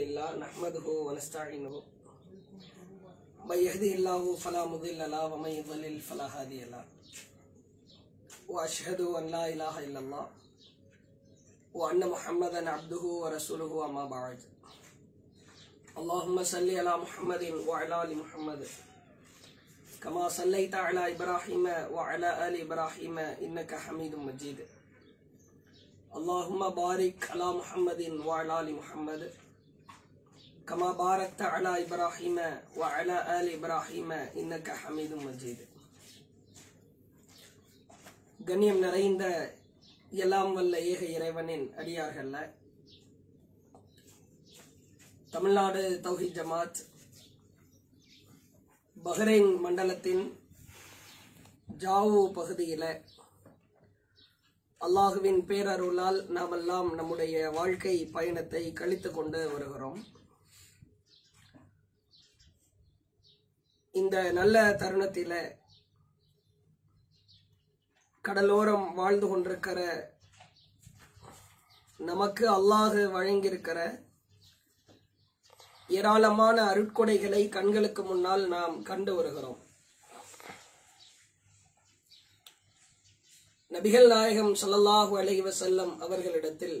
لله نحمده ونستعينه. من يهده الله فلا مضل له ومن يضلل فلا هادي له. وأشهد أن لا إله إلا الله وأن محمدا عبده ورسوله أما بعد. اللهم صل على محمد وعلى آل محمد كما صليت على إبراهيم وعلى آل إبراهيم إنك حميد مجيد. اللهم بارك على محمد وعلى آل محمد. كما باركت على إبراهيم وعلى آل إبراهيم إنك حميد مجيد கண்ணியம் நிறைந்த எல்லாம் வல்ல ஏக இறைவனின் அடியார்கள்ல தமிழ்நாடு தௌஹித் ஜமாத் பஹ்ரைன் மண்டலத்தின் ஜாவு பகுதியில் அல்லாஹுவின் பேரருளால் நாமெல்லாம் நம்முடைய வாழ்க்கை பயணத்தை கழித்து கொண்டு வருகிறோம் இந்த நல்ல தருணத்தில் கடலோரம் வாழ்ந்து கொண்டிருக்கிற நமக்கு அல்லாஹு வழங்கியிருக்கிற ஏராளமான அருட்கொடைகளை கண்களுக்கு முன்னால் நாம் கண்டு வருகிறோம். நபிகள் நாயகம் சல்லல்லாஹு அலைஹி வஸல்லம் அவர்களிடத்தில்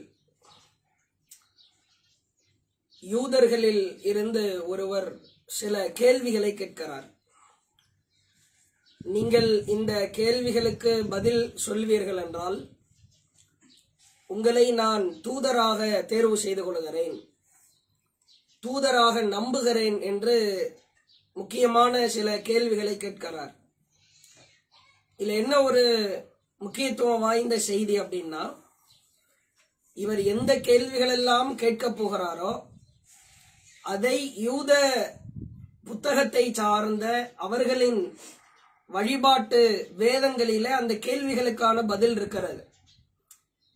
யூதர்களில் இருந்து ஒருவர் சில கேள்விகளை கேட்கிறார். நீங்கள் இந்த கேள்விகளுக்கு பதில் சொல்வீர்கள் என்றால் உங்களை நான் தூதராக தேர்வு செய்து கொள்கிறேன் தூதராக நம்புகிறேன் என்று முக்கியமான சில கேள்விகளை கேட்கிறார். இதுல என்ன ஒரு முக்கியத்துவம் வாய்ந்த செய்தி அப்படின்னா இவர் எந்த கேள்விகளெல்லாம் கேட்கப் கேட்க போகிறாரோ அதை யூத புத்தகத்தை சார்ந்த அவர்களின் வழிபாட்டு வேதங்களில அந்த கேள்விகளுக்கான பதில் இருக்கிறது.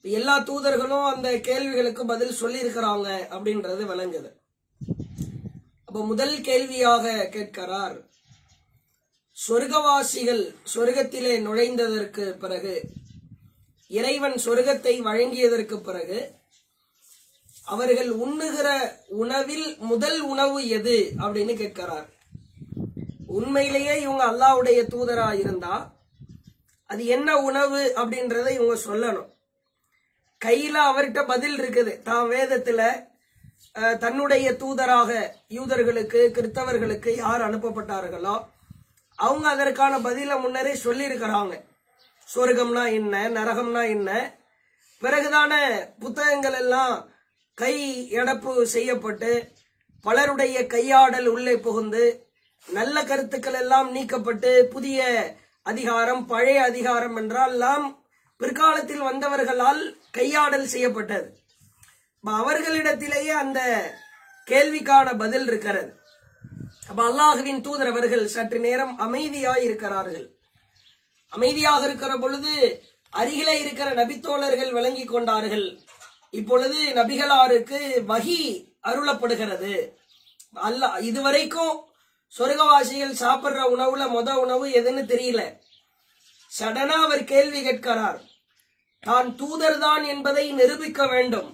எல்லா தூதர்களும் அந்த கேள்விகளுக்கு பதில் சொல்லி இருக்கிறாங்க அப்படின்றது விளங்குது. அப்ப முதல் கேள்வியாக கேட்கிறார் சொர்க்கவாசிகள் சொர்க்கத்திலே நுழைந்ததற்கு பிறகு இறைவன் சொர்க்கத்தை வழங்கியதற்கு பிறகு அவர்கள் உண்ணுகிற உணவில் முதல் உணவு எது அப்படின்னு கேட்கிறார். உண்மையிலேயே இவங்க அல்லாவுடைய தூதரா இருந்தா அது என்ன உணவு அப்படின்றத இவங்க சொல்லணும். கையில அவர்கிட்ட பதில் இருக்குது. தான் வேதத்துல தன்னுடைய தூதராக யூதர்களுக்கு கிறிஸ்தவர்களுக்கு யார் அனுப்பப்பட்டார்களோ அவங்க அதற்கான பதில முன்னரே சொல்லியிருக்கிறாங்க. சொர்க்கம்னா என்ன நரகம்னா என்ன பிறகுதான புத்தகங்கள் எல்லாம் கை எடப்பு செய்யப்பட்டு பலருடைய கையாடல் உள்ளே புகுந்து நல்ல கருத்துக்கள் எல்லாம் நீக்கப்பட்டு புதிய அதிகாரம் பழைய அதிகாரம் என்றால் எல்லாம் பிற்காலத்தில் வந்தவர்களால் கையாடல் செய்யப்பட்டது. அவர்களிடத்திலேயே அந்த கேள்விக்கான பதில் இருக்கிறது. அப்ப அல்லாஹுவின் தூதர் அவர்கள் சற்று நேரம் அமைதியாய் இருக்கிறார்கள் அமைதியாக இருக்கிற பொழுது அருகிலே இருக்கிற நபித்தோழர்கள் விளங்கி கொண்டார்கள். இப்பொழுது நபிகளாருக்கு வகி அருளப்படுகிறது. அல்ல இதுவரைக்கும் சொர்க்கவாசிகள் சாப்பிடுற உணவுல மொத உணவு எதுன்னு தெரியல. சடனா அவர் கேள்வி கேட்கிறார். தான் தூதர் தான் என்பதை நிரூபிக்க வேண்டும்.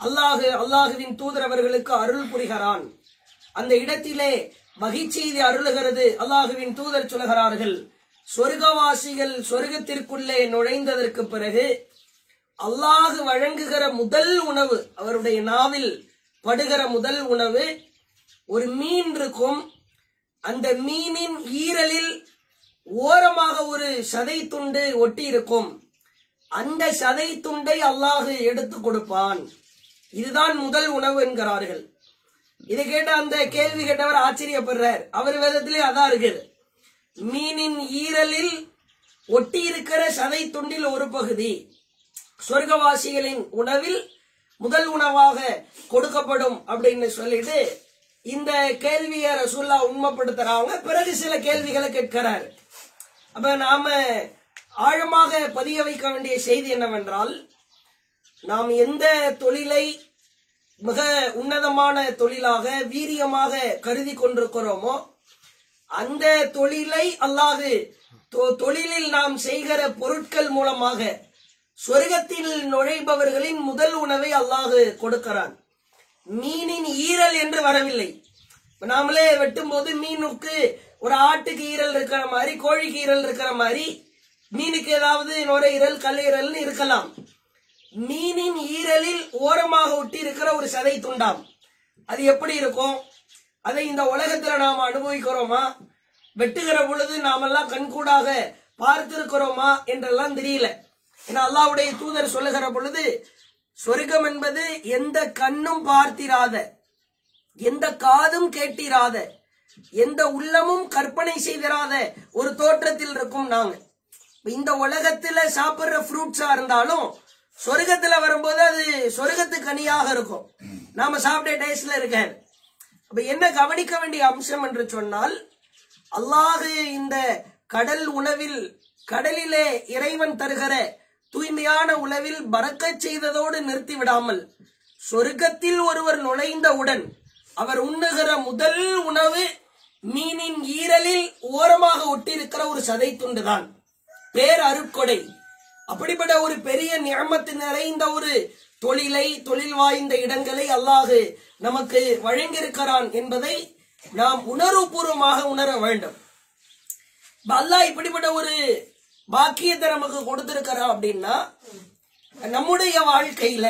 அல்லாஹு அல்லாஹுவின் தூதர் அவர்களுக்கு அருள் புரிகிறான். அந்த இடத்திலே மகிழ்ச்செய்தி அருளுகிறது அல்லாஹுவின் தூதர் சொல்கிறார்கள். சொர்க்கவாசிகள் சொர்க்கத்திற்குள்ளே நுழைந்ததற்கு பிறகு அல்லாஹு வழங்குகிற முதல் உணவு அவருடைய நாவில் படுகிற முதல் உணவு ஒரு மீன் இருக்கும். அந்த மீனின் ஈரலில் ஓரமாக ஒரு சதை துண்டு ஒட்டி இருக்கும். அந்த சதை துண்டை அல்லாஹு எடுத்து கொடுப்பான். இதுதான் முதல் உணவு என்கிறார்கள். இதை கேட்ட அந்த கேள்வி கேட்டவர் ஆச்சரியப்படுறார். அவர் வேதத்திலே அதான் இருக்குது. மீனின் ஈரலில் ஒட்டி இருக்கிற சதை துண்டில் ஒரு பகுதி சொர்க்கவாசிகளின் உணவில் முதல் உணவாக கொடுக்கப்படும் அப்படின்னு சொல்லிட்டு இந்த கேள்வியை ரசூல்லா உண்மைப்படுத்துறாங்க. பிறகு சில கேள்விகளை கேட்கிறார். அப்ப நாம ஆழமாக பதிய வைக்க வேண்டிய செய்தி என்னவென்றால் நாம் எந்த தொழிலை மிக உன்னதமான தொழிலாக வீரியமாக கருதி கொண்டிருக்கிறோமோ அந்த தொழிலை அல்லாது தொ- தொழிலில் நாம் செய்கிற பொருட்கள் மூலமாக சொர்க்கத்தில் நுழைபவர்களின் முதல் உணவை அல்லாஹு கொடுக்கிறான். மீனின் ஈரல் என்று வரவில்லை. நாமளே நாமளே வெட்டும்போது மீனுக்கு ஒரு ஆட்டுக்கு ஈரல் இருக்கிற மாதிரி கோழிக்கு ஈரல் இருக்கிற மாதிரி மீனுக்கு ஏதாவது நுரையீரல் கல்லீரல்னு இருக்கலாம். மீனின் ஈரலில் ஓரமாக ஒட்டி இருக்கிற ஒரு சதை துண்டாம். அது எப்படி இருக்கும்? அதை இந்த உலகத்துல நாம் அனுபவிக்கிறோமா? வெட்டுகிற பொழுது நாமெல்லாம் கண்கூடாக பார்த்திருக்கிறோமா? என்றெல்லாம் தெரியல. ஏன்னா அல்லாவுடைய தூதர் சொல்லுகிற பொழுது சொர்க்கம் என்பது எந்த கண்ணும் பார்த்திராத எந்த காதும் கேட்டிராத எந்த உள்ளமும் கற்பனை செய்திராத ஒரு தோற்றத்தில் இருக்கும் நாங்க. இந்த உலகத்துல சாப்பிடுற ஃப்ரூட்ஸா இருந்தாலும் சொர்க்கத்துல வரும்போது அது சொர்க்கத்து கனியாக இருக்கும். நாம சாப்பிட்ட டேஸ்ட்ல இருக்கேன். அப்ப என்ன கவனிக்க வேண்டிய அம்சம் என்று சொன்னால் அல்லாஹு இந்த கடல் உணவில் கடலிலே இறைவன் தருகிற தூய்மையான உணவில் பறக்கச் செய்ததோடு நிறுத்தி விடாமல் சொர்க்கத்தில் ஒருவர் நுழைந்தவுடன் அவர் உண்ணுகிற முதல் உணவு மீனின் ஈரலில் ஓரமாக ஒட்டியிருக்கிற ஒரு சதை துண்டுதான். பேர் அருட்கொடை அப்படிப்பட்ட ஒரு பெரிய நியமத்து நிறைந்த ஒரு தொழிலை தொழில் வாய்ந்த இடங்களை அல்லாஹு நமக்கு வழங்கியிருக்கிறான் என்பதை நாம் உணர்வுபூர்வமாக உணர வேண்டும். அல்லாஹ் இப்படிப்பட்ட ஒரு பாக்கியத்தை நமக்கு கொடுத்திருக்கிறான் அப்படின்னா நம்முடைய வாழ்க்கையில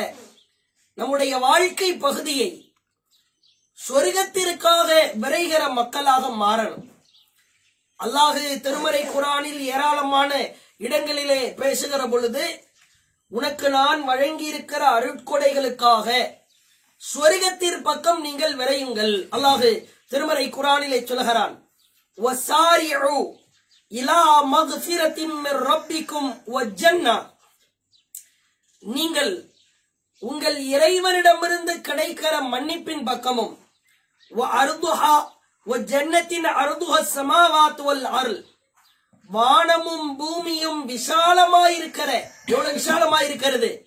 நம்முடைய வாழ்க்கை பகுதியை சொர்க்கத்திற்காக விரைகிற மக்களாக மாறணும். அல்லாஹு திருமறை குரானில் ஏராளமான இடங்களிலே பேசுகிற பொழுது உனக்கு நான் வழங்கியிருக்கிற அருட்கொடைகளுக்காக சொர்க்கத்தின் பக்கம் நீங்கள் விரையுங்கள். அல்லாஹு திருமறை குரானிலே சொல்கிறான் இலா மக்ஃபிரத்தின் ரப்பிக்கும் வஜன்னா நீங்கள் உங்கள் இறைவனிடமிருந்து கிடைக்கிற மன்னிப்பின் பக்கமும் அருதுஹா ஜன்னத்தின் அருதுஹ சமாவாத் அருள் வானமும் பூமியும் விசாலமாயிருக்கிற எவ்வளவு விசாலமாயிருக்கிறது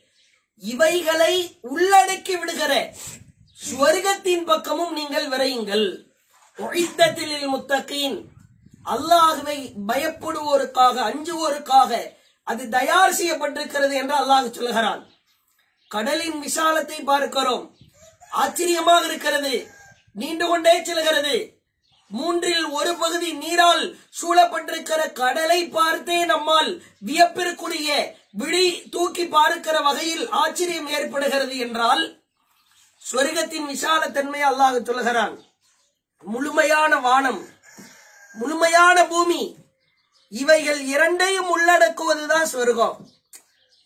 இவைகளை உள்ளடக்கி விடுகிற சுவர்கத்தின் பக்கமும் நீங்கள் விரையுங்கள். முத்தகீன். அல்லாஹுவை பயப்படுவோருக்காக அஞ்சுவோருக்காக அது தயார் செய்யப்பட்டிருக்கிறது என்று அல்லாஹ் சொல்கிறான் கடலின் விசாலத்தை பார்க்கிறோம். ஆச்சரியமாக இருக்கிறது. நீண்டு கொண்டே செல்கிறது. மூன்றில் ஒரு பகுதி நீரால் சூழப்பட்டிருக்கிற கடலை பார்த்தே நம்மால் வியப்பிற்குரிய விழி தூக்கி பார்க்கிற வகையில் ஆச்சரியம் ஏற்படுகிறது என்றால் சொர்க்கத்தின் விசாலத்தன்மை அல்லாஹ் சொல்கிறான் முழுமையான வானம் முழுமையான பூமி. இவைகள் இரண்டையும் உள்ளடக்குவதுதான் சொர்க்கம்.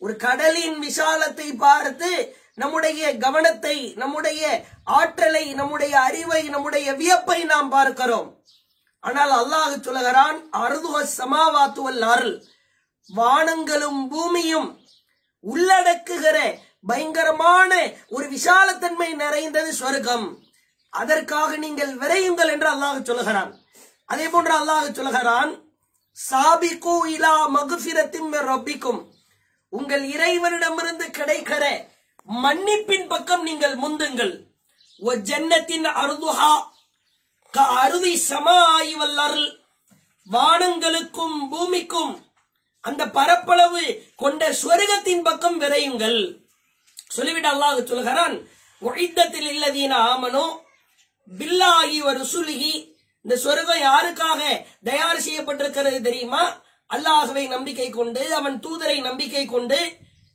ஒரு கடலின் விசாலத்தை பார்த்து நம்முடைய கவனத்தை நம்முடைய ஆற்றலை நம்முடைய அறிவை நம்முடைய வியப்பை நாம் பார்க்கிறோம். ஆனால் அல்லாஹ் சொல்லுகிறான் அருதுவ சமாவாத்துவல் அருள். வானங்களும் பூமியும் உள்ளடக்குகிற பயங்கரமான ஒரு விசாலத்தன்மை நிறைந்தது சொர்க்கம். அதற்காக நீங்கள் விரையுங்கள் என்று அல்லாஹ் சொல்லுகிறான். அதே போன்று அல்லாஹ் சொல்கிறான் சாபிக்கு இலா மகுபிரத்தின் ரப்பிக்கும். உங்கள் இறைவனிடமிருந்து கிடைக்கிற மன்னிப்பின் பக்கம் நீங்கள் முந்துங்கள். ஒ ஜன்னத்தின் அருதுஹா க அருதி சமாயி வல்லருள் வானங்களுக்கும் பூமிக்கும் அந்த பரப்பளவு கொண்ட ஸ்வர்கத்தின் பக்கம் விரையுங்கள். சொல்லிவிட்டு அல்லாஹ் சொல்கிறான் ஒழித்தத்தில் இல்லதீன ஆமனோ பில்லாகி ஒரு சுலுகி இந்த சொர்க்கம் யாருக்காக தயார் செய்யப்பட்டிருக்கிறது தெரியுமா? அல்லாஹுவை நம்பிக்கை கொண்டு அவன் தூதரை நம்பிக்கை கொண்டு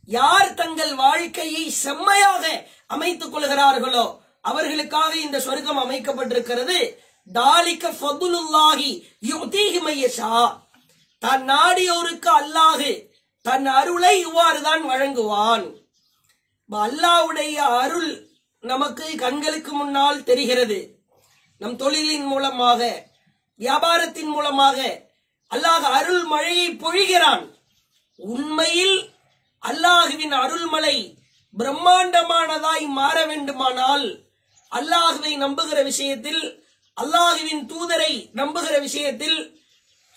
யார் தங்கள் வாழ்க்கையை செம்மையாக அமைத்துக் கொள்கிறார்களோ அவர்களுக்காக இந்த சொர்க்கம் அமைக்கப்பட்டிருக்கிறது. தாலிக்க ஃபதுலுல்லாஹி யுதீஹி மையஷா தன் நாடியோருக்கு அல்லாஹு தன் அருளை இவ்வாறு தான் வழங்குவான் அல்லாவுடைய அருள் நமக்கு கண்களுக்கு முன்னால் தெரிகிறது. நம் தொழிலின் மூலமாக வியாபாரத்தின் மூலமாக அல்லாஹ் அருள் மழையை பொழிகிறான். உண்மையில் அல்லாஹுவின் அருள்மலை பிரம்மாண்டமானதாய் மாற வேண்டுமானால் அல்லாஹுவை நம்புகிற விஷயத்தில் அல்லாஹுவின் தூதரை நம்புகிற விஷயத்தில்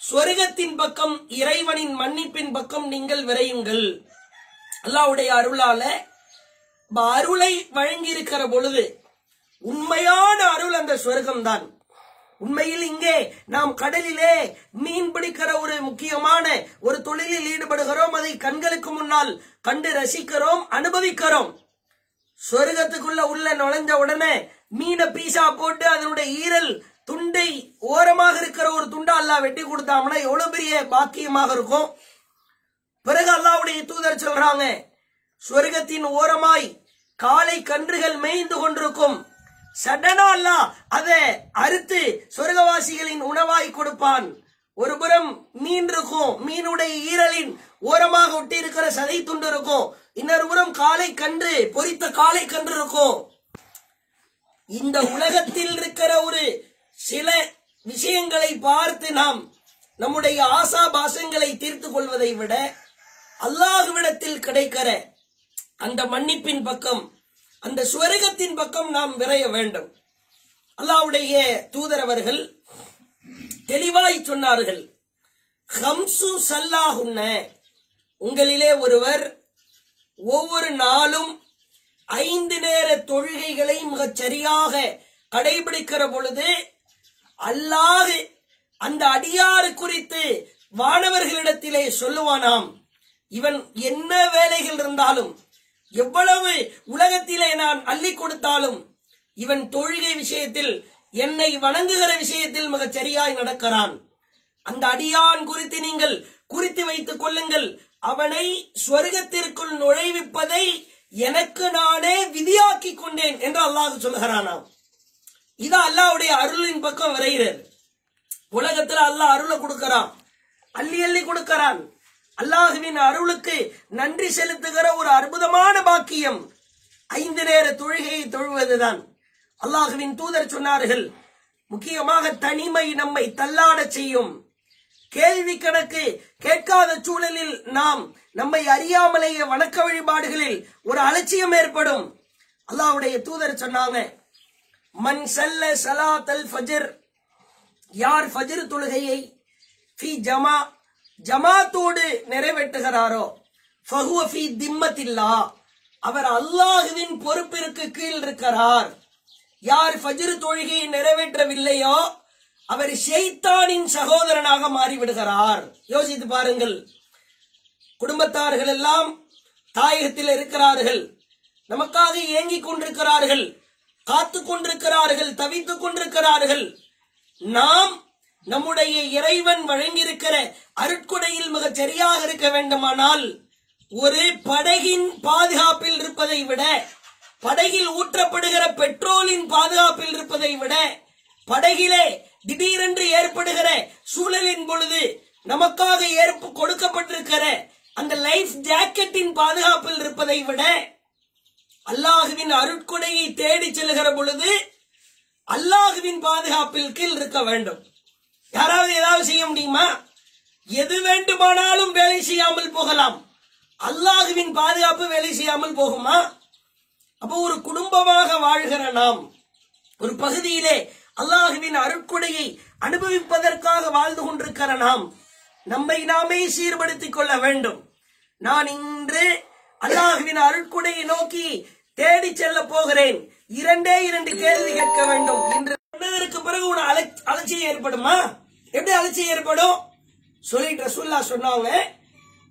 சொர்க்கத்தின் பக்கம் இறைவனின் மன்னிப்பின் பக்கம் நீங்கள் விரையுங்கள். அல்லாஹ்வுடைய அருளால அருளை வழங்கி இருக்கிற பொழுது உண்மையான அருள் அந்த சொர்க்கம்தான் உண்மையில் இங்கே நாம் கடலிலே மீன் பிடிக்கிற ஒரு முக்கியமான ஒரு தொழிலில் ஈடுபடுகிறோம். அதை கண்களுக்கு முன்னால் கண்டு ரசிக்கிறோம் அனுபவிக்கிறோம். சொர்க்கத்துக்குள்ள உள்ள நுழைஞ்ச உடனே மீனை பீசா போட்டு அதனுடைய ஈரல் துண்டை ஓரமாக இருக்கிற ஒரு துண்டா அல்லா வெட்டி கொடுத்தாங்கன்னா எவ்வளவு பெரிய பாக்கியமாக இருக்கும். பிறகு அல்லாவுடைய தூதர் சொல்றாங்க சொர்க்கத்தின் ஓரமாய் காலை கன்றுகள் மேய்ந்து கொண்டிருக்கும். சடனா அல்லாஹ் அதை அறுத்து சொர்க்கவாசிகளின் உணவாய் கொடுப்பான். ஒரு புறம் மீன் இருக்கும் மீனுடைய ஈரலின் ஓரமாக ஒட்டி இருக்கிற சதை துண்டு இருக்கும். இன்னொரு புறம் காலை கன்று பொறித்த காலை கன்று இருக்கும். இந்த உலகத்தில் இருக்கிற ஒரு சில விஷயங்களை பார்த்து நாம் நம்முடைய ஆசா பாசங்களை தீர்த்து கொள்வதை விட அல்லாஹுவிடத்தில் கிடைக்கிற அந்த மன்னிப்பின் பக்கம் அந்த சுவர்க்கத்தின் பக்கம் நாம் விரைய வேண்டும். அல்லாஹ்வுடைய தூதரவர்கள் தெளிவாய் சொன்னார்கள். ஹம்சு சல்லாஹுன்ன. உங்களிலே ஒருவர் ஒவ்வொரு நாளும் ஐந்து நேர தொழுகைகளை மிகச் சரியாக கடைபிடிக்கிற பொழுது அல்லாது அந்த அடியாறு குறித்து வானவர்களிடத்திலே சொல்லுவானாம். இவன் என்ன வேலைகள் இருந்தாலும் எவ்வளவு உலகத்திலே நான் அள்ளி கொடுத்தாலும் இவன் தொழுகை விஷயத்தில் என்னை வணங்குகிற விஷயத்தில் மிகச் சரியாய் நடக்கிறான். அந்த அடியான் குறித்து நீங்கள் குறித்து வைத்துக் கொள்ளுங்கள். அவனை ஸ்வர்க்கத்திற்குள் நுழைவிப்பதை எனக்கு நானே விதியாக்கி கொண்டேன் என்று அல்லாஹ் சொல்கிறானாம். இது அல்லாவுடைய அருளின் பக்கம் விரைகிறது. உலகத்துல அல்லாஹ் அருளை கொடுக்கறான். அள்ளி அள்ளி கொடுக்கறான். அல்லாஹுவின் அருளுக்கு நன்றி செலுத்துகிற ஒரு அற்புதமான பாக்கியம். ஐந்து நேர தொழுகையை தொழுவதுதான். அல்லாஹுவின் தூதர் சொன்னார்கள் முக்கியமாக தனிமை நம்மை தள்ளாட செய்யும். கேள்வி கணக்கு கேட்காத சூழலில் நாம் நம்மை அறியாமலேயே வணக்க வழிபாடுகளில் ஒரு அலட்சியம் ஏற்படும். அல்லாவுடைய தூதர் சொன்னாங்க மன் சல்ல சலாத்தல் ஃபஜர் யார் ஃபஜர் தொழுகையை? ஃபி ஜமா ஜமாத்தோடு நிறைவேற்றுகிறாரோ? ஃபஹுவஃபி திம்மத்தில்லா. அவர் அல்லாஹுவின் பொறுப்பிற்கு கீழ் இருக்கிறார் யார் ஃபஜ்ரு தொழுகையை நிறைவேற்றவில்லையோ அவர் ஷெய்தானின் சகோதரனாக மாறிவிடுகிறார். யோசித்து பாருங்கள். குடும்பத்தார்கள் எல்லாம் தாயகத்தில் இருக்கிறார்கள். நமக்காக ஏங்கிக் கொண்டிருக்கிறார்கள் காத்து கொண்டிருக்கிறார்கள் தவித்துக் கொண்டிருக்கிறார்கள். நாம் நம்முடைய இறைவன் வழங்கியிருக்கிற அருட்கொடையில் மிகச் சரியாக இருக்க வேண்டுமானால் ஒரு படகின் பாதுகாப்பில் இருப்பதை விட படகில் ஊற்றப்படுகிற பெட்ரோலின் பாதுகாப்பில் இருப்பதை விட படகிலே திடீரென்று ஏற்படுகிற சூழலின் பொழுது நமக்காக ஏற்ப கொடுக்கப்பட்டிருக்கிற அந்த லைஃப் ஜாக்கெட்டின் பாதுகாப்பில் இருப்பதை விட அல்லாஹுவின் அருட்கொடையை தேடி செல்கிற பொழுது அல்லாஹுவின் பாதுகாப்பில் கீழ் இருக்க வேண்டும். யாராவது ஏதாவது செய்ய முடியுமா? எது வேண்டுமானாலும் வேலை செய்யாமல் போகலாம். அல்லாஹுவின் பாதுகாப்பு வேலை செய்யாமல் போகுமா? அப்போ ஒரு குடும்பமாக வாழ்கிற நாம் ஒரு பகுதியிலே அல்லாஹுவின் அருட்கொடையை அனுபவிப்பதற்காக வாழ்ந்து கொண்டிருக்கிற நாம் நம்மை நாமே சீர்படுத்திக் கொள்ள வேண்டும். நான் இன்று அல்லாஹுவின் அருட்கொடையை நோக்கி தேடி செல்ல போகிறேன். இரண்டே இரண்டு கேள்வி கேட்க வேண்டும். இன்று சொன்னதற்கு பிறகு உன அலட்சியம் ஏற்படுமா? எப்படி அலட்சியம் ஏற்படும்? சொல்லிட்டு ரசூல்லா சொன்னாங்க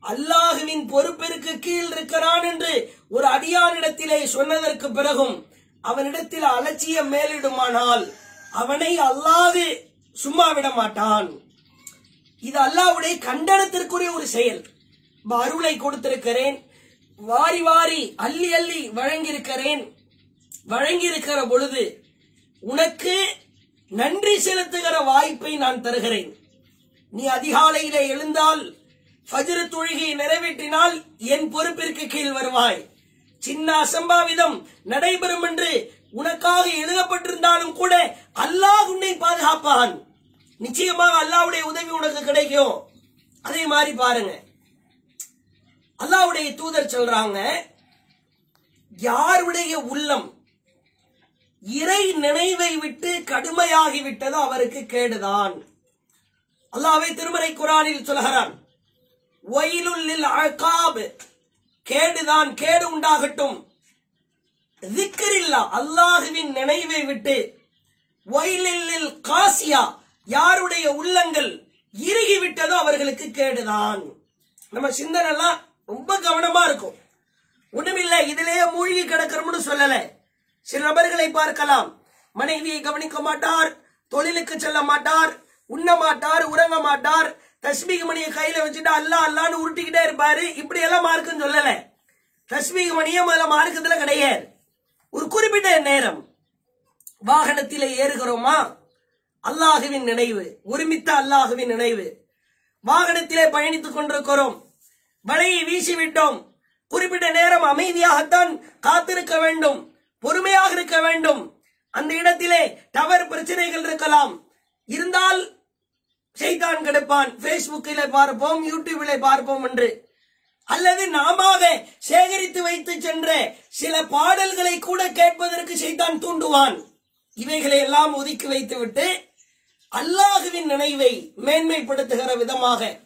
அல்லாஹுவின் பொறுப்பிற்கு கீழ் இருக்கிறான் என்று ஒரு அடியானிடத்திலே சொன்னதற்கு பிறகும் அவனிடத்தில் அலட்சியம் மேலிடுமானால் அவனை அல்லாது சும்மா விட மாட்டான். இது அல்லாவுடைய கண்டனத்திற்குரிய ஒரு செயல். அருளை கொடுத்திருக்கிறேன் வாரி வாரி அள்ளி அள்ளி வழங்கியிருக்கிறேன். வழங்கியிருக்கிற பொழுது உனக்கு நன்றி செலுத்துகிற வாய்ப்பை நான் தருகிறேன். நீ அதிகாலையில எழுந்தால் ஃபஜ்ர் தொழுகையை நிறைவேற்றினால் என் பொறுப்பிற்கு கீழ் வருவாய். சின்ன அசம்பாவிதம் நடைபெறும் என்று உனக்காக எழுதப்பட்டிருந்தாலும் கூட அல்லாஹ் உன்னை பாதுகாப்பான். நிச்சயமாக அல்லாஹ்வுடைய உதவி உனக்கு கிடைக்கும். அதே மாதிரி பாருங்க. அல்லாஹ்வுடைய தூதர் சொல்றாங்க யாருடைய உள்ளம் இறை நினைவை விட்டு கடுமையாகிவிட்டது அவருக்கு கேடுதான். அல்லாவே திருமறை குரானில் சொல்கிறான் ஒயிலுள்ளில் அழகாப் கேடுதான் கேடு உண்டாகட்டும். திக்கரில்லா அல்லாஹுவின் நினைவை விட்டு. ஒயிலில் காசியா யாருடைய உள்ளங்கள் இறுகிவிட்டதோ அவர்களுக்கு கேடுதான். நம்ம சிந்தனை எல்லாம் ரொம்ப கவனமா இருக்கும். ஒண்ணுமில்லை இதுலயே மூழ்கி கிடக்கிறோம்னு சொல்லலை. சில நபர்களை பார்க்கலாம். மனைவியை கவனிக்க மாட்டார் தொழிலுக்கு செல்ல மாட்டார் உண்ண மாட்டார் உறங்க மாட்டார். தஸ்மீக மணியை கையில வச்சுட்டு அல்லா அல்லான்னு உருட்டிக்கிட்டே இருப்பாரு. இப்படி எல்லாம் மார்க்குன்னு சொல்லல. தஸ்மீக மணியே முதல்ல மார்க்கத்துல கிடையாது. ஒரு குறிப்பிட்ட நேரம் வாகனத்தில் ஏறுகிறோமா? அல்லாஹுவின் நினைவு ஒருமித்த அல்லாஹுவின் நினைவு. வாகனத்திலே பயணித்துக் கொண்டிருக்கிறோம். வலையை வீசிவிட்டோம். குறிப்பிட்ட நேரம் அமைதியாகத்தான் காத்திருக்க வேண்டும். பொறுமையாக இருக்க வேண்டும். அந்த இடத்திலே டவர் பிரச்சனைகள் இருக்கலாம். இருந்தால் செய்தான் கெடுப்பான். பேஸ்புக்கிலே பார்ப்போம் யூடியூபிலே பார்ப்போம் என்று. அல்லது நாம சேகரித்து வைத்து சென்ற சில பாடல்களை கூட கேட்பதற்கு செய்தான் தூண்டுவான். இவைகளை எல்லாம் ஒதுக்கி வைத்துவிட்டு அல்லாஹுவின் நினைவை மேன்மைப்படுத்துகிற விதமாக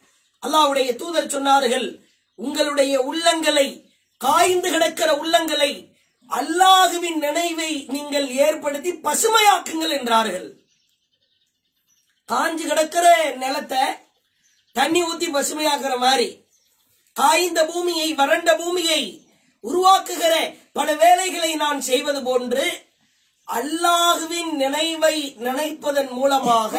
அல்லாஹ்வுடைய தூதர் சொன்னார்கள் உங்களுடைய உள்ளங்களை காய்ந்து கிடக்கிற உள்ளங்களை அல்லாஹுவின் நினைவை நீங்கள் ஏற்படுத்தி பசுமையாக்குங்கள் என்றார்கள். காஞ்சு கிடக்கிற நிலத்தை தண்ணி ஊத்தி பசுமையாக்குற மாதிரி காய்ந்த பூமியை வறண்ட பூமியை உருவாக்குகிற பல வேலைகளை நான் செய்வது போன்று அல்லாஹுவின் நினைவை நினைப்பதன் மூலமாக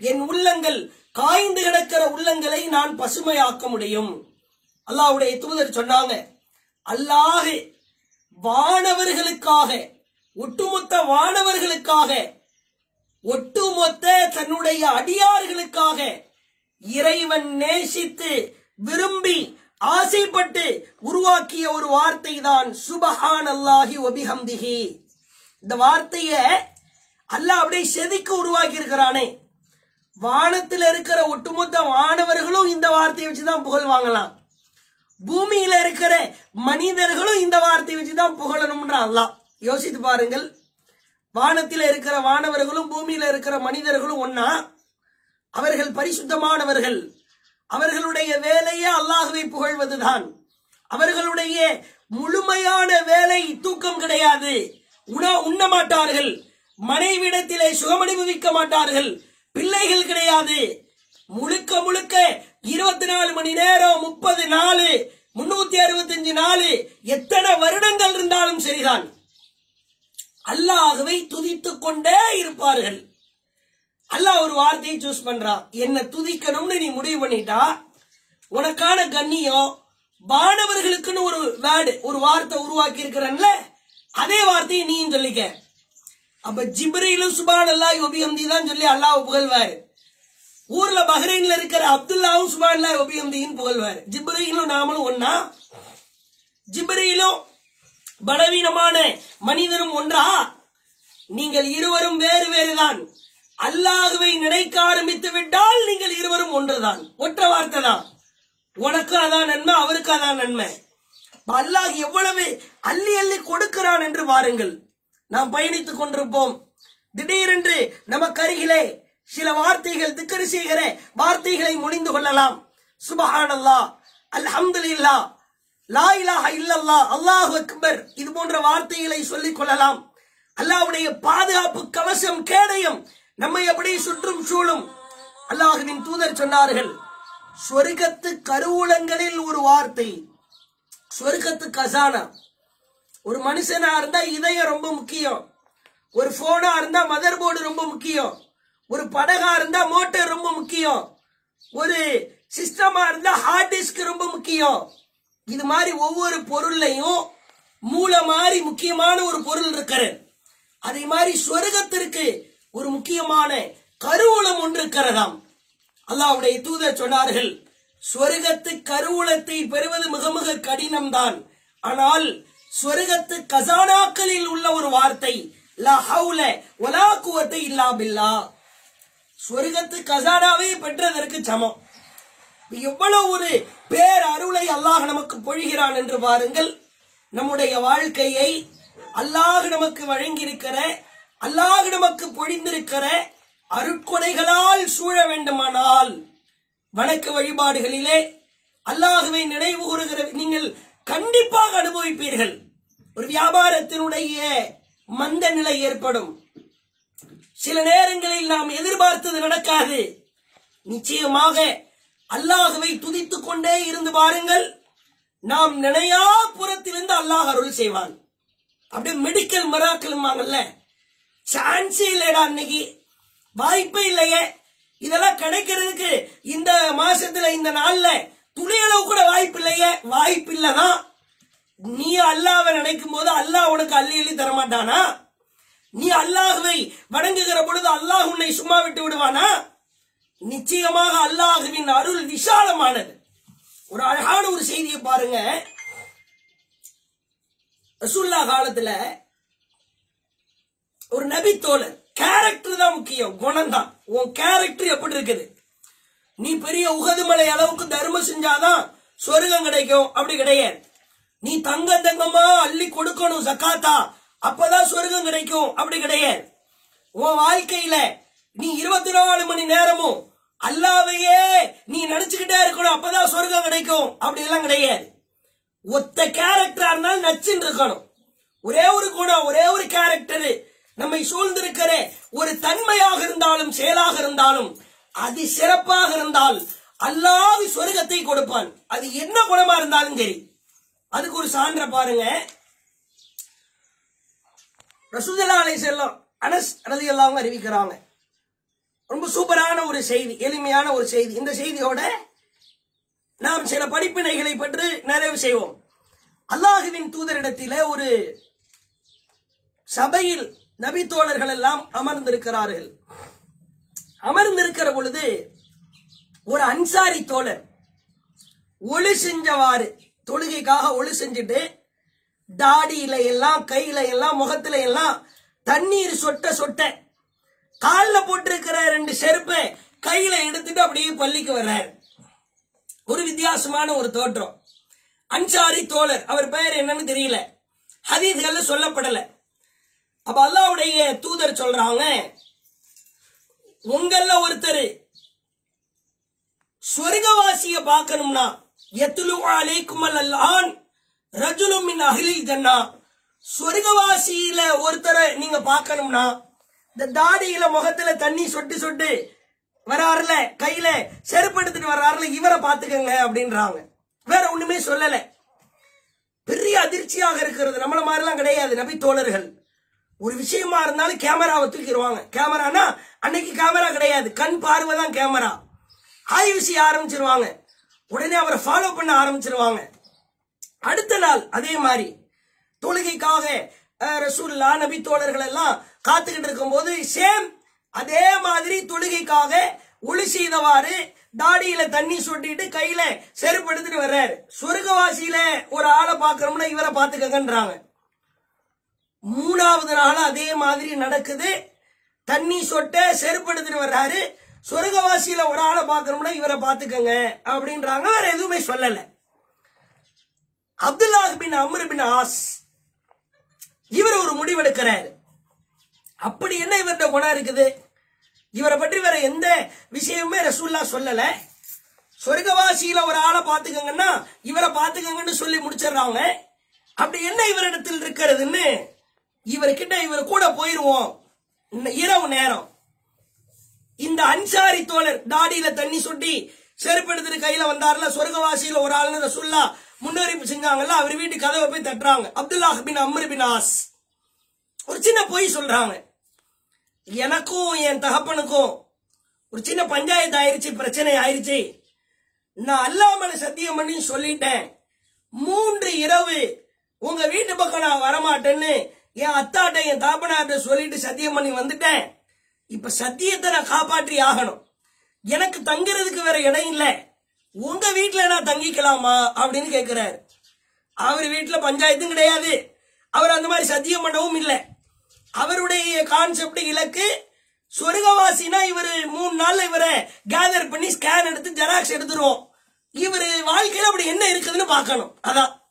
என் உள்ளங்கள் காய்ந்து கிடக்கிற உள்ளங்களை நான் பசுமையாக்க முடியும். அல்லாஹ்வுடைய தூதர் சொன்னாங்க அல்லாஹு வானவர்களுக்காக ஒட்டுமொத்த வானவர்களுக்காக ஒட்டுமொத்த தன்னுடைய அடியார்களுக்காக இறைவன் நேசித்து விரும்பி ஆசைப்பட்டு உருவாக்கிய ஒரு வார்த்தை தான் சுபஹான் அல்லாஹி ஒபிஹம்திஹி இந்த வார்த்தைய அல்லாஹ் அப்படியே செதுக்க உருவாக்கி இருக்கிறானே வானத்தில் இருக்கிற ஒட்டுமொத்த வானவர்களும் இந்த வார்த்தையை வச்சுதான் புகழ் வாங்கலாம். பூமியில இருக்கிற மனிதர்களும் இந்த வார்த்தையை வச்சுதான் புகழணும்ன்ற அல்லாஹ். யோசித்து பாருங்கள். வானத்தில் இருக்கிற வானவர்களும் பூமியில இருக்கிற மனிதர்களும் ஒன்னா அவர்கள் பரிசுத்தமானவர்கள். அவர்களுடைய வேலையே அல்லாஹுவை புகழ்வதுதான். அவர்களுடைய முழுமையான வேலை தூக்கம் கிடையாது. உண உண்ண மாட்டார்கள். மனைவிடத்திலே சுகமனுபவிக்க மாட்டார்கள். பிள்ளைகள் கிடையாது. முழுக்க முழுக்க இருபத்தி நாலு மணி நேரம் முப்பது நாலு முன்னூத்தி அறுபத்தஞ்சு நாலு எத்தனை வருடங்கள் இருந்தாலும் சரிதான். அல்லாஹுவை துதித்துக் கொண்டே இருப்பார்கள். அல்லாஹ் ஒரு வார்த்தையை சூஸ் பண்றான் என்ன துதிக்கணும்னு நீ முடிவு பண்ணிட்டா உனக்கான கண்ணியம் வானவர்களுக்குன்னு ஒரு வேர்டு ஒரு வார்த்தை உருவாக்கி இருக்கிறன்ல அதே வார்த்தையை நீயும் சொல்லிக்க. அப்ப ஜிப்ரீலும் சுபான் அல்லாஹ் ஒபிஹம்தி தான் சொல்லி அல்லாஹ் புகழ்வாரு. ஊர்ல பஹ்ரைன்ல இருக்கிற அப்துல்லாவும் சுபான் அல்லாஹ் ஒபிஹம்தின்னு ஜிப்ரீலும் நாமளும் ஒன்னா ஜிப்ரீலும் பலவீனமான மனிதரும் ஒன்றா? நீங்கள் இருவரும் வேறு வேறுதான். அல்லாஹுவை நினைக்க ஆரம்பித்து விட்டால் நீங்கள் இருவரும் ஒன்றுதான். ஒற்ற வார்த்தை தான். உனக்கு அதான் நன்மை அவருக்கு அதான் நன்மை. அல்லாஹ் எவ்வளவு அள்ளி அள்ளி கொடுக்கிறான் என்று பாருங்கள். நாம் பயணித்துக் கொண்டிருப்போம். திடீரென்று நமக்கு அருகிலே சில வார்த்தைகள் திக்கரி செய்கிற வார்த்தைகளை முடிந்து கொள்ளலாம். சுபஹானல்லா அல்ஹம்துலில்லாஹ் லா இலாஹ இல்லல்லா அல்லாஹ் அக்பர் இது போன்ற வார்த்தைகளை சொல்லிக் கொள்ளலாம். அல்லாஹ்வுடைய பாதுகாப்பு கவசம் கேடயம் நம்மை அப்படியே சுற்றும் சூழும். அல்லாஹுவின் தூதர் சொன்னார்கள் சொர்க்கத்து கருவூலங்களில் ஒரு வார்த்தை சொர்க்கத்து கசானா. ஒரு மனுஷனா இருந்தா இதயம் ரொம்ப முக்கியம். ஒரு போனா இருந்தா மதர் போர்டு ரொம்ப முக்கியம். ஒரு படகா இருந்தா மோட்டர் ரொம்ப முக்கியம். ஒரு சிஸ்டமா இருந்தா ஹார்ட் டிஸ்க் ரொம்ப முக்கியம். இது மாதிரி ஒவ்வொரு பொருள்லையும் மூல மாதிரி முக்கியமான ஒரு பொருள் இருக்கிறது. அதே மாதிரி சொர்க்கத்திற்கு ஒரு முக்கியமான கருவூலம் ஒன்று இருக்கிறதாம். அல்லாவுடைய தூதர் சொன்னார்கள் சொர்க்கத்து கருவூலத்தை பெறுவது மிக மிக கடினம்தான். ஆனால் சொர்க்கத்து கசானாக்களில் உள்ள ஒரு வார்த்தை லா ஹவுல வலா குவத்தை இல்லா பில்லா சொர்க்கத்து கசானாவை பெற்றதற்கு சமம். எவ்வளவு ஒரு பேர் அருளை அல்லாஹ் நமக்கு பொழிகிறான் என்று பாருங்கள். நம்முடைய வாழ்க்கையை அல்லாஹ் நமக்கு வழங்கியிருக்கிற அல்லாஹ் நமக்கு பொழிந்திருக்கிற அருட்கொடைகளால் சூழ வேண்டுமானால் வணக்க வழிபாடுகளிலே அல்லாஹுவை நினைவு கூறுகிற நீங்கள் கண்டிப்பாக அனுபவிப்பீர்கள். ஒரு வியாபாரத்தினுடைய மந்த நிலை ஏற்படும். சில நேரங்களில் நாம் எதிர்பார்த்தது நடக்காது. நிச்சயமாக அல்லாஹுவை துதித்துக் கொண்டே இருந்து பாருங்கள். நாம் நினையா புறத்திலிருந்து அல்லாஹ் அருள் செய்வான். அப்படியே மெடிக்கல் மராக்கலுமாங்கல்ல சான்ஸே இல்லைடா அன்னைக்கு. வாய்ப்பே இல்லையே. இதெல்லாம் கிடைக்கிறதுக்கு இந்த மாசத்துல இந்த நாள்ல துளியளவு கூட வாய்ப்பு இல்லையே. வாய்ப்பு இல்லதான் நீ அல்லாவை நினைக்கும் போது அல்லாஹ் உனக்கு அள்ளி அள்ளி தரமாட்டானா? நீ அல்லாஹுவை வணங்குகிற பொழுது அல்லாஹ் உன்னை சும்மா விட்டு விடுவானா? நிச்சயமாக அல்லாஹுவின் அருள் விசாலமானது. ஒரு அழகான ஒரு செய்தியை பாருங்க. ரசூல்லா காலத்துல ஒரு நபி தோழர் கேரக்டர் தான் முக்கியம் குணம் தான். உன் கேரக்டர் எப்படி இருக்குது? நீ பெரிய உகதுமலை அளவுக்கு தர்மம் செஞ்சாதான் சொர்க்கம் கிடைக்கும். அப்படி கிடையாது. நீ தங்க தங்கமா அள்ளி கொடுக்கணும் சக்காத்தா. அப்பதான் சொர்க்கம் கிடைக்கும். அப்படி கிடையாது. உன் வாழ்க்கையில நீ இருபத்தி நாலு மணி நேரமும் அல்லாவையே நீ நினைச்சுக்கிட்டே இருக்கணும். அப்பதான் சொர்க்கம் கிடைக்கும். அப்படி எல்லாம் கிடையாது. ஒத்த கேரக்டரா இருந்தாலும் நச்சுன்னு இருக்கணும். ஒரே ஒரு குணம் ஒரே ஒரு கேரக்டர் நம்மை சூழ்ந்திருக்கிற ஒரு தன்மையாக இருந்தாலும் செயலாக இருந்தாலும் அது சிறப்பாக இருந்தால் அல்லாது சொர்க்கத்தை கொடுப்பான். அது என்ன குணமா இருந்தாலும் சரி. அதுக்கு ஒரு சான்ற பாருங்க. ரசூலுல்லாஹி அலை செல்லம் அனஸ் ரலியல்லாஹு அறிவிக்கிறாங்க. ரொம்ப சூப்பரான ஒரு செய்தி எளிமையான ஒரு செய்தி. இந்த செய்தியோட நாம் சில படிப்பினைகளை பற்றி நிறைவு செய்வோம். அல்லாஹுவின் தூதரிடத்திலே ஒரு சபையில் நபி தோழர்கள் எல்லாம் அமர்ந்திருக்கிறார்கள். அமர்ந்திருக்கிற பொழுது ஒரு அன்சாரி தோழர் ஒளி செஞ்சவாறு தொழுகைக்காக ஒளி செஞ்சுட்டு தாடியில எல்லாம் கையில எல்லாம் முகத்துல எல்லாம் தண்ணீர் சொட்ட சொட்ட. கால்ல போட்டிருக்கிற ரெண்டு செருப்பை கையில எடுத்துட்டு அப்படியே பள்ளிக்கு வர்றாரு. ஒரு வித்தியாசமான ஒரு தோற்றம். அன்சாரி தோழர் அவர் பெயர் என்னன்னு தெரியல. ஹதீஸ்கள்ல சொல்லப்படல. அப்ப அல்லாவுடைய தூதர் சொல்றாங்க உங்கள ஒருத்தர் சொர்க்கவாசிய பார்க்கணும்னா எத்துலு அலைக்குமல் அல்லான் ரஜுலும் மின் அகிலில் ஜன்னா. சொர்க்கவாசியில ஒருத்தரை நீங்க பார்க்கணும்னா இந்த தாடியில முகத்துல தண்ணி சொட்டு சொட்டு வராருல கையில செருப்பு எடுத்துட்டு வர்றாருல இவரை பாத்துக்கங்க அப்படின்றாங்க. வேற ஒண்ணுமே சொல்லல. பெரிய அதிர்ச்சியாக இருக்கிறது. நம்மள மாதிரிலாம் கிடையாது நபி தோழர்கள் ஒரு விஷயமா இருந்தாலும் கேமராவை தூக்கிடுவாங்க. கேமரானா அன்னைக்கு கேமரா கிடையாது. கண் பார்வை தான் கேமரா. ஆய்வு செய்ய ஆரம்பிச்சிருவாங்க. உடனே அவரை ஃபாலோ பண்ண ஆரம்பிச்சிருவாங்க. அடுத்த நாள் அதே மாதிரி தொழுகைக்காக ரசூல்லா நபி தோழர்கள் எல்லாம் காத்துக்கிட்டு இருக்கும்போது சேம் அதே மாதிரி தொழுகைக்காக ஒளி செய்தவாறு தாடியில தண்ணி சொட்டிட்டு கையில செருப்பு எடுத்துட்டு வர்றாரு. சொர்க்கவாசியில ஒரு ஆளை பாக்குறோம்னா இவரை பாத்துக்கங்கன்றாங்க மூணாவது நாள் அதே மாதிரி நடக்குது. தண்ணி சொட்ட செருப்பு எடுத்துட்டு வர்றாரு. சொர்க்கவாசியில ஒரு ஆளை பாக்குறோம்னா இவரை பாத்துக்கங்க அப்படின்றாங்க. வேற எதுவுமே சொல்லலை. Abdullah bin Amr bin Aas. இவர் ஒரு முடிவெடுக்கிறார். அப்படி என்ன இவர்கிட்ட குணம் இருக்குது? இவரை பற்றி வேற எந்த விஷயமுமே ரசூல்லா சொல்லல. சொர்க்கவாசியில ஒரு ஆளை பாத்துக்கங்கன்னா இவரை பாத்துக்கங்கன்னு சொல்லி முடிச்சிடுறாங்க. அப்படி என்ன இவரிடத்தில் இருக்கிறதுன்னு இவர்கிட்ட இவர் கூட போயிருவோம். இரவு நேரம். இந்த அன்சாரி தோழர் தாடியில தண்ணி சுட்டி செருப்பெடுத்துட்டு கையில வந்தார்ல சொர்க்கவாசியில ஒரு ஆள்னு ரசூல்லா முன்னறிவிப்பு செஞ்சாங்கல்ல அவர் வீட்டு கதவை போய் தட்டுறாங்க. Abdullah bin Amr bin Aas. ஒரு சின்ன பொய் சொல்றாங்க. எனக்கும் என் தகப்பனுக்கும் ஒரு சின்ன பஞ்சாயத்து ஆயிருச்சு பிரச்சனை ஆயிருச்சு. நான் அல்லாமல சத்தியம் பண்ணி சொல்லிட்டேன். மூன்று இரவு உங்க வீட்டு பக்கம் நான் வரமாட்டேன்னு என் அத்தாட்ட என் தாப்பனார்ட்ட சொல்லிட்டு சத்தியம் பண்ணி வந்துட்டேன். இப்ப சத்தியத்தை நான் காப்பாற்றி ஆகணும். எனக்கு தங்குறதுக்கு வேற இடம் இல்லை. உங்க வீட்டுல நான் தங்கிக்கலாமா அப்படின்னு கேட்கிறாரு அவர் வீட்டுல பஞ்சாயத்தும் கிடையாது. அவர் அந்த மாதிரி சத்தியம் பண்ணவும் இல்லை. அவருடைய கான்செப்ட் இலக்கு சொர்க்கவாசினா இவர் மூணு நாள்ல இவரை கேதர் பண்ணி ஸ்கேன் எடுத்து ஜெராக்ஸ் எடுத்துருவோம். இவர் வாழ்க்கையில் அப்படி என்ன இருக்குதுன்னு பார்க்கணும். அதான்.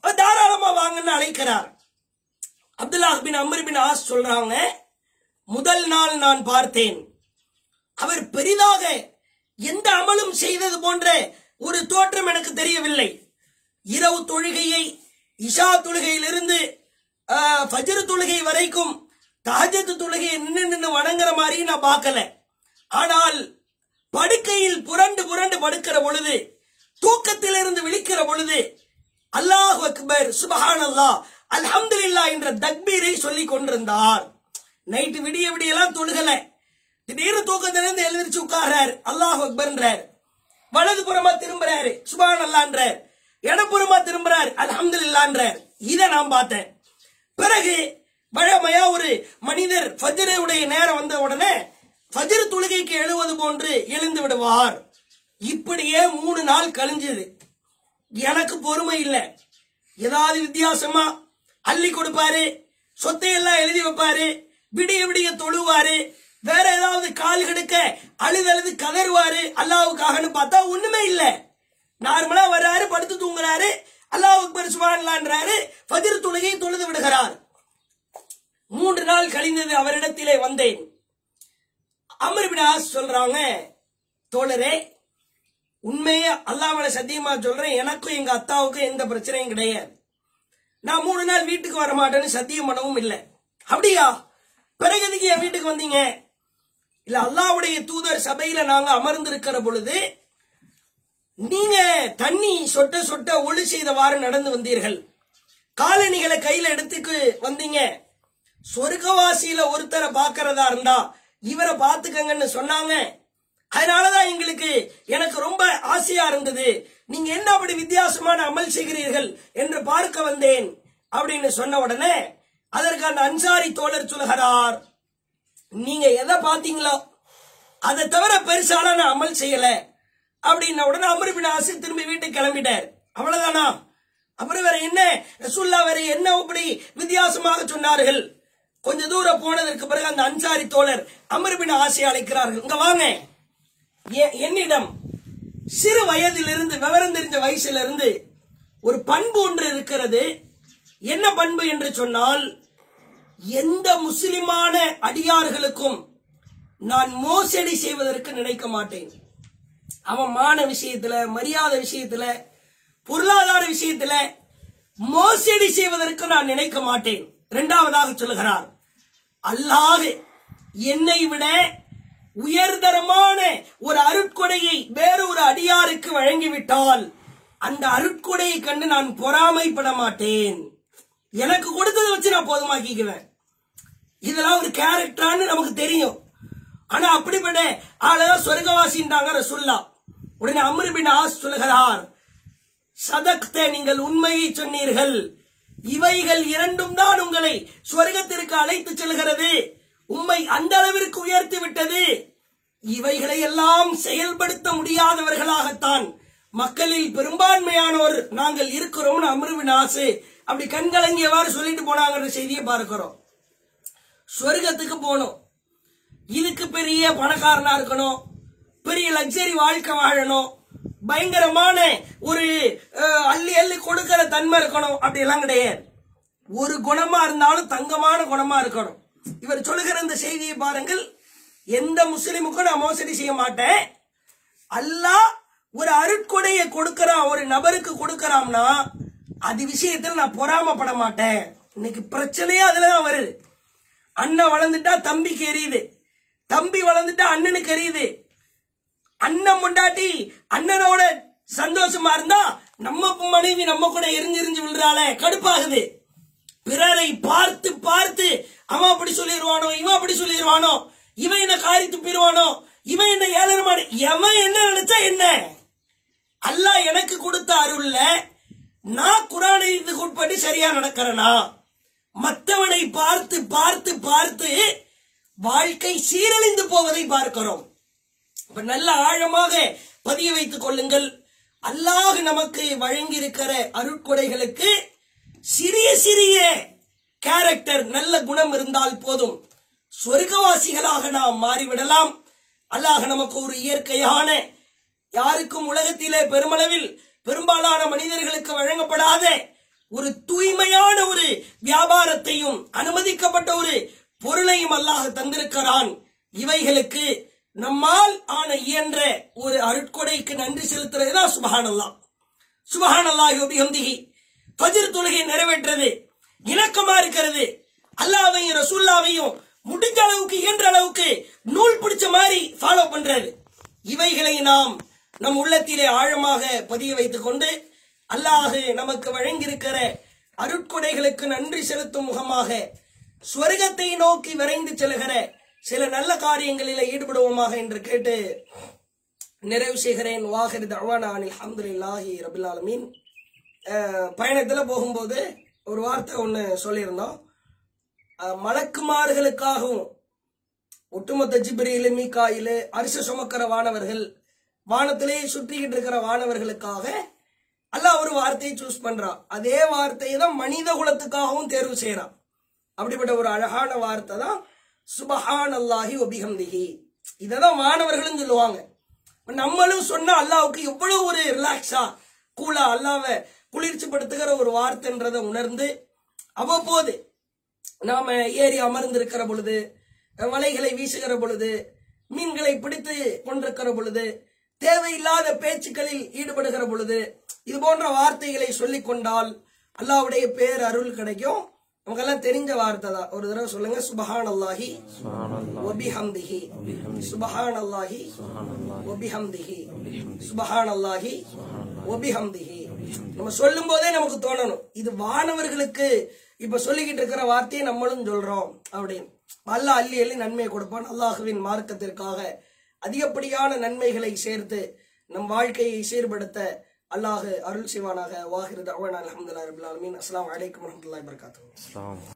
தாராளமா வாங்கன்னு அழைக்கிறார். Abdullah bin Amar bin Aas சொல்றாங்க முதல் நாள் நான் பார்த்தேன். அவர் பெரிதாக அமலும் செய்தது போன்ற ஒரு தோற்றம் எனக்கு தெரியவில்லை. இரவு தொழுகையை இஷா தொழுகையிலிருந்து ஃபஜ்ரு தொழுகை வரைக்கும் தஹஜத் தொழுகையை நின்று நின்று வணங்குற மாதிரி நான் பார்க்கல. ஆனால் படுக்கையில் புரண்டு புரண்டு படுக்கிற பொழுது தூக்கத்திலிருந்து விழிக்கிற பொழுது அல்லாஹ் அக்பர் சுபஹான் அல்லா அல்ஹம்துல்லா என்ற தக்பீரை சொல்லிக் கொண்டிருந்தார். நைட்டு விடிய விடியெல்லாம் தொழுகலை. திடீர்னு தூக்கத்திலிருந்து எழுந்திரிச்சு உட்கார்றார். அல்லாஹ் அக்பர்ன்றார். வலது புறமா திரும்புறாரு. சுபான் அல்லான்றார் இடப்புறமா திரும்புறாரு. அலமது இல்லான்றார் இதை நான் பார்த்தேன். பிறகு வழமையா ஒரு மனிதர் ஃபஜ்ருடைய நேரம் வந்த உடனே ஃபஜ்ர் தொழுகைக்கு எழுவது போன்று எழுந்து விடுவார். இப்படியே மூணு நாள் கழிஞ்சது. எனக்கு பொறுமை இல்லை. ஏதாவது வித்தியாசமா அள்ளி கொடுப்பாரு. சொத்தையெல்லாம் எழுதி வைப்பாரு. விடிய விடிய தொழுவாரு. வேற ஏதாவது கால் கெடுக்க அழுது அழுது கதறுவாரு அல்லாவுக்காகன்னு பார்த்தா ஒண்ணுமே இல்லை. நார்மலா வர்றாரு படுத்து தூங்குறாரு அல்லாவுக்கு பரிசுவான்லான்றாரு பதிர் தொழுகை தொழுது விடுகிறார். மூன்று நாள் கழிந்தது அவரிடத்திலே வந்தேன். அமர்பிடாஸ் சொல்றாங்க தோழரே உண்மையே அல்லாஹ்வோட சத்தியமா சொல்றேன். எனக்கும் எங்க அத்தாவுக்கும் எந்த பிரச்சனையும் கிடையாது. நான் மூணு நாள் வீட்டுக்கு வர மாட்டேன்னு சத்தியம் பண்ணவும் இல்லை. அப்படியா? பிறகு எதுக்கு என் வீட்டுக்கு வந்தீங்க? இல்ல அல்லாவுடைய தூதர் சபையில நாங்க அமர்ந்திருக்கிற பொழுது நீங்க தண்ணி சொட்ட சொட்ட ஒளி செய்தவாறு நடந்து வந்தீர்கள். காலணிகளை கையில எடுத்துக்கு வந்தீங்க. சொர்க்கவாசியில ஒருத்தரை பாக்குறதா இருந்தா இவரை பாத்துக்கங்கன்னு சொன்னாங்க. அதனாலதான் எங்களுக்கு எனக்கு ரொம்ப ஆசையா இருந்தது. நீங்க என்ன அப்படி வித்தியாசமான அமல் செய்கிறீர்கள் என்று பார்க்க வந்தேன் அப்படின்னு சொன்ன உடனே அதற்கு அந்த அன்சாரி தோழர் சொல்கிறார். நீங்க எதை பார்த்தீங்களோ அதை தவிர பெருசால நான் அமல் செய்யல. அப்படின்ன உடனே அமருபின் ஆசி திரும்பி வீட்டுக்கு கிளம்பிட்டார். அவ்வளவுதானா? அப்புறம் வேற என்ன? ரசுல்லா வேற என்ன அப்படி வித்தியாசமாக சொன்னார்கள்? கொஞ்ச தூரம் போனதற்கு பிறகு அந்த அன்சாரி தோழர் அமருபின் ஆசை அழைக்கிறார்கள். இங்க வாங்க. என்னிடம் சிறு வயதிலிருந்து விவரம் தெரிஞ்ச வயசிலிருந்து ஒரு பண்பு ஒன்று இருக்கிறது. என்ன பண்பு என்று சொன்னால் எந்த முஸ்லிமான அடியார்களுக்கும் நான் மோசடி செய்வதற்கு நினைக்க மாட்டேன். அவன் மான விஷயத்துல மரியாதை விஷயத்துல பொருளாதார விஷயத்துல மோசடி செய்வதற்கு நான் நினைக்க மாட்டேன். இரண்டாவதாக சொல்லுகிறார் அல்லாது என்னை விட உயர்தரமான ஒரு அருட்கொடையை வேறொரு அடியாருக்கு வழங்கிவிட்டால் அந்த அருட்கொடையை கண்டு நான் பொறாமைப்பட மாட்டேன். எனக்கு கொடுத்ததை வச்சு நான் போதுமாக்கிக்குவேன். இதெல்லாம் ஒரு கேரக்டரான்னு நமக்கு தெரியும். ஆனா அப்படிப்பட்ட ஆளதான் சொர்க்கவாசின்றாங்க ரசுல்லா உடனே அம்ரு ஆஸ் சொல்கிறார் சதக்த நீங்கள் உண்மையை சொன்னீர்கள். இவைகள் இரண்டும் தான் உங்களை சொர்க்கத்திற்கு அழைத்து செல்கிறது. உண்மை அந்த அளவிற்கு உயர்த்தி விட்டது. இவைகளை எல்லாம் செயல்படுத்த முடியாதவர்களாகத்தான். மக்களில் பெரும்பான்மையானோர் நாங்கள் இருக்கிறோம்னு அமருவின் ஆசு அப்படி கண்கலங்கியவாறு சொல்லிட்டு போனாங்கன்ற செய்தியை பார்க்கிறோம். சொர்க்கத்துக்கு போகணும். இதுக்கு பெரிய பணக்காரனா இருக்கணும். பெரிய லக்ஸரி வாழ்க்கை வாழணும். பயங்கரமான ஒரு அள்ளி அள்ளி கொடுக்கிற தன்மை இருக்கணும். அப்படி எல்லாம் கிடையாது. ஒரு குணமா இருந்தாலும் தங்கமான குணமா இருக்கணும். இவர் சொல்லுகிற இந்த செய்தியை பாருங்கள். எந்த முஸ்லிமுக்கும் நான் மோசடி செய்ய மாட்டேன். அல்லாஹ் ஒரு அருட்கொடையை கொடுக்கறான் ஒரு நபருக்கு கொடுக்கறான்னா அது விஷயத்துல நான் பொறாமப்பட மாட்டேன். இன்னைக்கு பிரச்சனையே அதுலதான் வருது. அண்ணன் வளர்ந்துட்டா தம்பிக்கு எரியுது. தம்பி வளர்ந்துட்டா அண்ணனுக்கு எரியுது. அண்ணன் முண்டாட்டி அண்ணனோட சந்தோஷமா இருந்தா நம்ம மனைவி நம்ம கூட எரிஞ்செரிஞ்சு விழுறாளே கடுப்பாகுது. பிறரை பார்த்து பார்த்து அவன் அப்படி சொல்லிடுவானோ இவன் அப்படி சொல்லிடுவானோ இவன் என்ன காரி துப்பிடுவானோ இவன் என்ன ஏழரமான எவன் என்ன நினைச்சா என்ன? அல்லாஹ் எனக்கு கொடுத்த அருள்ல நான் குரானை இதுக்கு உட்பட்டு சரியா நடக்கிறேனா? மற்றவனை பார்த்து பார்த்து பார்த்து வாழ்க்கை சீரழிந்து போவதை பார்க்கிறோம். அப்ப நல்ல ஆழமாக பதிய வைத்துக் கொள்ளுங்கள். அல்லாஹ் நமக்கு வழங்கி இருக்கிற அருட்கொடைகளுக்கு சிறிய சிறிய கேரக்டர் நல்ல குணம் இருந்தால் போதும். சொர்க்கவாசிகளாக நாம் மாறிவிடலாம். அல்லாஹ் நமக்கு ஒரு இயற்கையான யாருக்கும் உலகத்திலே பெருமளவில் பெரும்பாலான மனிதர்களுக்கு வழங்கப்படாத ஒரு தூய்மையான ஒரு வியாபாரத்தையும் அனுமதிக்கப்பட்ட ஒரு பொருளையும் அல்லாஹ் தந்திருக்கிறான். இவைகளுக்கு நம்மால் ஆன இயன்ற ஒரு அருட்கொடைக்கு நன்றி செலுத்துறதுதான் சுபஹானல்லாஹ் சுபஹானல்லா. வபிஹம்திஹி பஜிர் தொழுகை நிறைவேற்றது இணக்கமா இருக்கிறது. அல்லாவையும் ரசூல்லாவையும் முடிஞ்ச அளவுக்கு இயன்ற அளவுக்கு நூல் பிடிச்ச மாதிரி ஃபாலோ பண்றது. இவைகளை நாம் நம் உள்ளத்திலே ஆழமாக பதிய வைத்துக் கொண்டு அல்லாஹு நமக்கு வழங்கியிருக்கிற அருட்கொடைகளுக்கு நன்றி செலுத்தும் முகமாக ஸ்வர்கத்தை நோக்கி விரைந்து செல்கிற சில நல்ல காரியங்களில் ஈடுபடுவோமாக என்று கேட்டு நிறைவு செய்கிறேன். வாஹிர் தவானா அஹமதுல்லாஹி ரபில் பயணத்தில் போகும்போது ஒரு வார்த்தை ஒன்று சொல்லியிருந்தோம். மலக்குமார்களுக்காகவும் ஒட்டுமொத்த ஜிப்ரியில் மீக்காயில் அரிச சுமக்கிற வானவர்கள் வானத்திலே சுற்றிக்கிட்டு இருக்கிற வானவர்களுக்காக அல்லாஹ் ஒரு வார்த்தையை சூஸ் பண்றான். அதே வார்த்தையை தான் மனித குலத்துக்காகவும் தேர்வு செய்யறான். அப்படிப்பட்ட ஒரு அழகான வார்த்தை தான் சுபஹான் அல்லாஹி ஒபிஹம்திஹி இதை தான் மாணவர்களும் சொல்லுவாங்க நம்மளும் சொன்னா அல்லாவுக்கு எவ்வளவு ஒரு ரிலாக்ஸா கூலா அல்லாவை குளிர்ச்சிப்படுத்துகிற ஒரு வார்த்தைன்றதை உணர்ந்து அவ்வப்போது நாம ஏறி அமர்ந்திருக்கிற பொழுது வலைகளை வீசுகிற பொழுது மீன்களை பிடித்து கொண்டிருக்கிற பொழுது தேவையில்லாத பேச்சுக்களில் ஈடுபடுகிற பொழுது இது போன்ற வார்த்தைகளை சொல்லிக் கொண்டால் அல்லாவுடைய பேர் அருள் கிடைக்கும். நமக்கெல்லாம் தெரிஞ்ச வார்த்தை தான். ஒரு தடவை சொல்லுங்க. சுபஹான் அல்லாஹி ஒபிஹம்திஹி சுபஹான் அல்லாஹி ஒபிஹம்திஹி சுபஹான் அல்லாஹி ஒபிஹம்திஹி நம்ம சொல்லும் போதே நமக்கு தோணணும். இது வானவர்களுக்கு இப்ப சொல்லிக்கிட்டு இருக்கிற வார்த்தையை நம்மளும் சொல்றோம் அப்படின்னு. அல்லாஹ் அள்ளி அள்ளி நன்மையை கொடுப்பான். அல்லாஹுவின் மார்க்கத்திற்காக அதிகப்படியான நன்மைகளை சேர்த்து நம் வாழ்க்கையை சீர்படுத்த அல்லாஹ் அருள் செய்வானாக. வாஹிர் தவான் அலமதுல்லா ரபுல் அஸ்லாம் வலைக்கம் வரமத்துல வரஹ்மத்துல்லாஹி